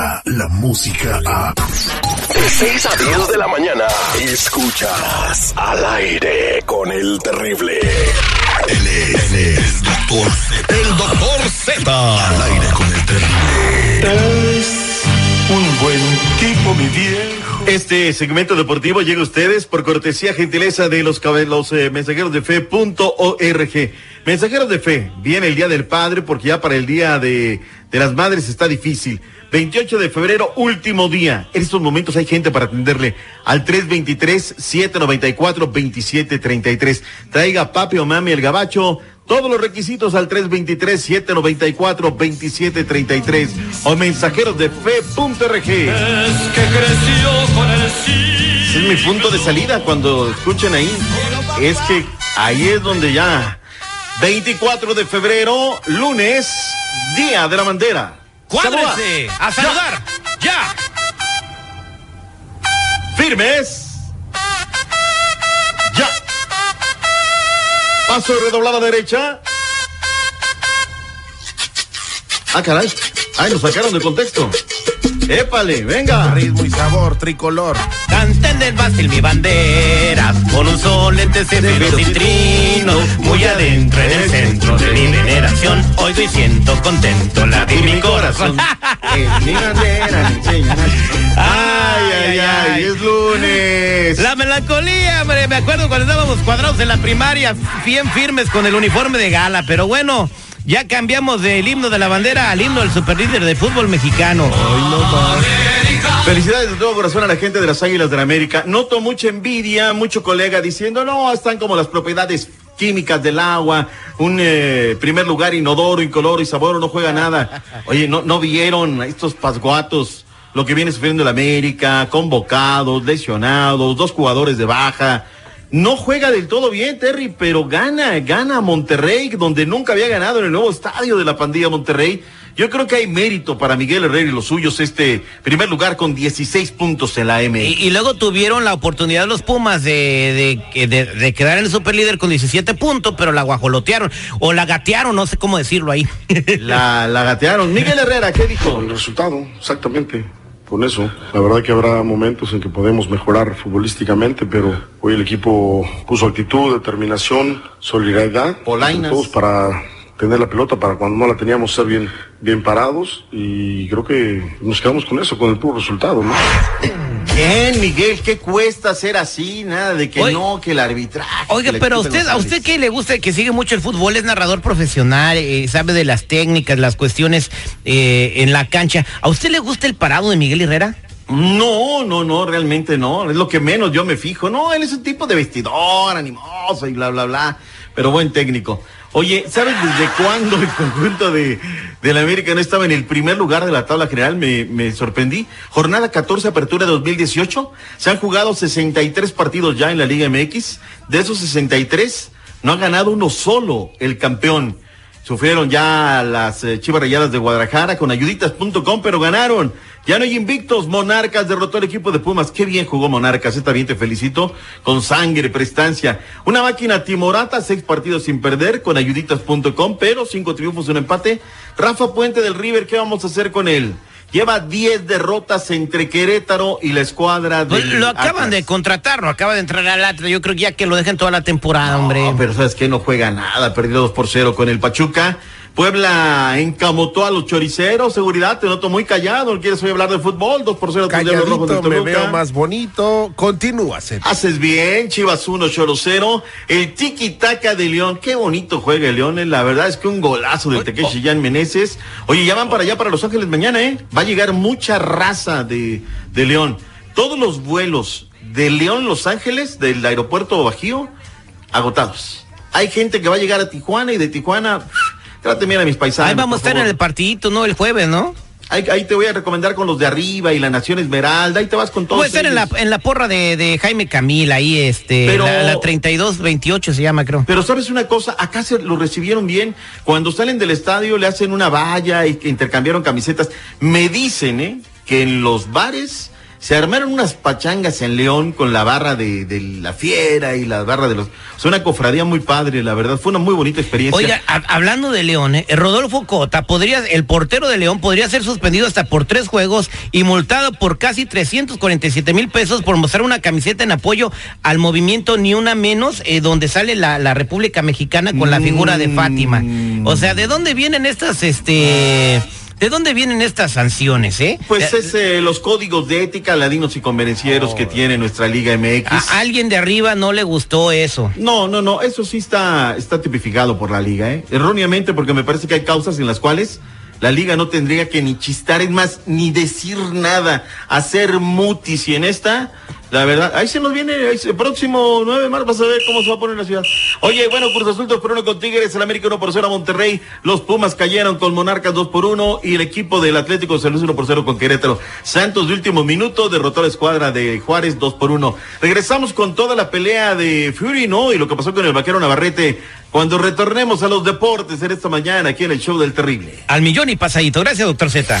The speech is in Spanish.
llega la música a... De 6 a 10 de la mañana, escuchas al aire con el terrible. Él es, el doctor Z. El doctor Z. Al aire con el terrible. Es un buen tipo, mi viejo. Este segmento deportivo llega a ustedes por cortesía gentileza de los, los eh, mensajeros de fe.org. Mensajeros de fe, viene el Día del Padre porque ya para el Día de, de las Madres está difícil. 28 de febrero, último día. En estos momentos hay gente para atenderle al 323-794-2733. Traiga papi o mami el gabacho. Todos los requisitos al 323-794-2733 o mensajeros de fe.org. Es que creció con el sí. Ese es mi punto de salida cuando escuchen ahí. Es que ahí es donde ya. 24 de febrero, lunes, Día de la Bandera. ¡Cuádrense! ¡A saludar! ¡Ya! Firmes. Paso redoblada derecha. Ah, caray. Ay, nos sacaron de contexto. Épale, venga. Ritmo y sabor tricolor. Canten del mástil mi bandera, con un sol lente severo sin trino, muy adentro en el centro de mi veneración, oigo y siento contento la de mi corazón. Es mi bandera, Ay, ay, ay, es lunes. La melancolía, hombre, me acuerdo cuando estábamos cuadrados en la primaria, bien firmes con el uniforme de gala, pero bueno, ya cambiamos del himno de la bandera al himno del superlíder de fútbol mexicano. Felicidades de todo corazón a la gente de las Águilas de la América. Noto mucha envidia, mucho colega diciendo, no, están como las propiedades químicas del agua, un eh, primer lugar inodoro, incoloro y sabor, no juega nada. Oye, no, no vieron a estos pasguatos lo que viene sufriendo el América, convocados, lesionados, dos jugadores de baja. No juega del todo bien, Terry, pero gana, gana Monterrey, donde nunca había ganado en el nuevo estadio de la pandilla Monterrey. Yo creo que hay mérito para Miguel Herrera y los suyos este primer lugar con 16 puntos en la MX. Y, y luego tuvieron la oportunidad los Pumas de, de, de, de quedar en el superlíder con 17 puntos, pero la guajolotearon o la gatearon, no sé cómo decirlo ahí. La, la gatearon. Miguel Herrera, ¿qué dijo? El resultado, exactamente. Con eso, la verdad que habrá momentos en que podemos mejorar futbolísticamente, pero hoy el equipo puso actitud, determinación, solidaridad, Polainas. todos para tener la pelota, para cuando no la teníamos ser bien, bien parados y creo que nos quedamos con eso, con el puro resultado, ¿no? Bien, Miguel, ¿qué cuesta ser así? Nada de que Oye. no, que el arbitraje. Oiga, pero a usted, a usted que le gusta, que sigue mucho el fútbol, es narrador profesional, eh, sabe de las técnicas, las cuestiones eh, en la cancha. ¿A usted le gusta el parado de Miguel Herrera? No, no, no, realmente no. Es lo que menos yo me fijo. No, él es un tipo de vestidor, y bla, bla, bla. Pero buen técnico. Oye, ¿sabes desde cuándo el conjunto de, de la América no estaba en el primer lugar de la tabla general? Me, me sorprendí. Jornada 14, apertura de 2018. Se han jugado 63 partidos ya en la Liga MX. De esos 63, no ha ganado uno solo el campeón. Sufrieron ya las eh, Chivas Rayadas de Guadalajara con ayuditas.com, pero ganaron. Ya no hay invictos. Monarcas derrotó al equipo de Pumas. Qué bien jugó Monarcas. Está bien, te felicito. Con sangre, prestancia. Una máquina timorata, seis partidos sin perder con ayuditas.com, pero cinco triunfos, un empate. Rafa Puente del River, ¿qué vamos a hacer con él? Lleva 10 derrotas entre Querétaro y la escuadra de. Lo acaban de contratar, lo acaba de entrar al Atlas. Yo creo que ya que lo dejen toda la temporada, hombre. No, pero sabes que no juega nada, perdió 2 por 0 con el Pachuca. Puebla encamotó a los choriceros, seguridad, te noto muy callado, no quieres hoy hablar de fútbol, 2 por 0 con Diablos Rojos de Calladito, me veo más bonito. Continúa, Zeta. Haces bien, Chivas 1, Choro 0. El tiki-taka de León, qué bonito juega el León, eh, la verdad es que un golazo del Tequechi Jan Meneses. Oye, ya van para allá, para Los Ángeles mañana, ¿eh? Va a llegar mucha raza de, de León. Todos los vuelos de León, Los Ángeles, del aeropuerto Bajío, agotados. Hay gente que va a llegar a Tijuana y de Tijuana, trate bien a mis paisanos. Ahí vamos a estar en el partidito, ¿no? El jueves, ¿no? Ahí, ahí te voy a recomendar con los de arriba y la Nación Esmeralda, ahí te vas con todos. Voy a estar en la, ellos. en la porra de, de Jaime Camil, ahí, este, Pero- la, la 3228 se llama, creo. Pero sabes una cosa, acá se lo recibieron bien. Cuando salen del estadio le hacen una valla y que intercambiaron camisetas. Me dicen, ¿eh? Que en los bares se armaron unas pachangas en León con la barra de, de la fiera y la barra de los... Es una cofradía muy padre, la verdad, fue una muy bonita experiencia. Oiga, a- hablando de León, eh, Rodolfo Cota, podría, el portero de León podría ser suspendido hasta por tres juegos y multado por casi 347 mil pesos por mostrar una camiseta en apoyo al movimiento Ni Una Menos, eh, donde sale la, la República Mexicana con la figura de Fátima. O sea, ¿de dónde vienen estas, este... ¿De dónde vienen estas sanciones, eh? Pues es eh, los códigos de ética ladinos y convenencieros que tiene nuestra Liga MX. a alguien de arriba no le gustó eso. No, no, no, eso sí está, está tipificado por la liga, ¿eh? Erróneamente, porque me parece que hay causas en las cuales la liga no tendría que ni chistar, es más, ni decir nada, hacer mutis. Y en esta, la verdad, ahí se nos viene el próximo 9 de marzo, vas a ver cómo se va a poner la ciudad. Oye, bueno, Cruz Azul 2 por 1 con Tigres, el América 1 por 0 a Monterrey, los Pumas cayeron con Monarcas 2 por 1 y el equipo del Atlético de San Luis 1 por 0 con Querétaro. Santos de último minuto derrotó a la escuadra de Juárez 2 por 1. Regresamos con toda la pelea de Fury, ¿no? Y lo que pasó con el vaquero Navarrete cuando retornemos a los deportes en esta mañana aquí en el show del terrible. Al millón y pasadito. Gracias, doctor Z.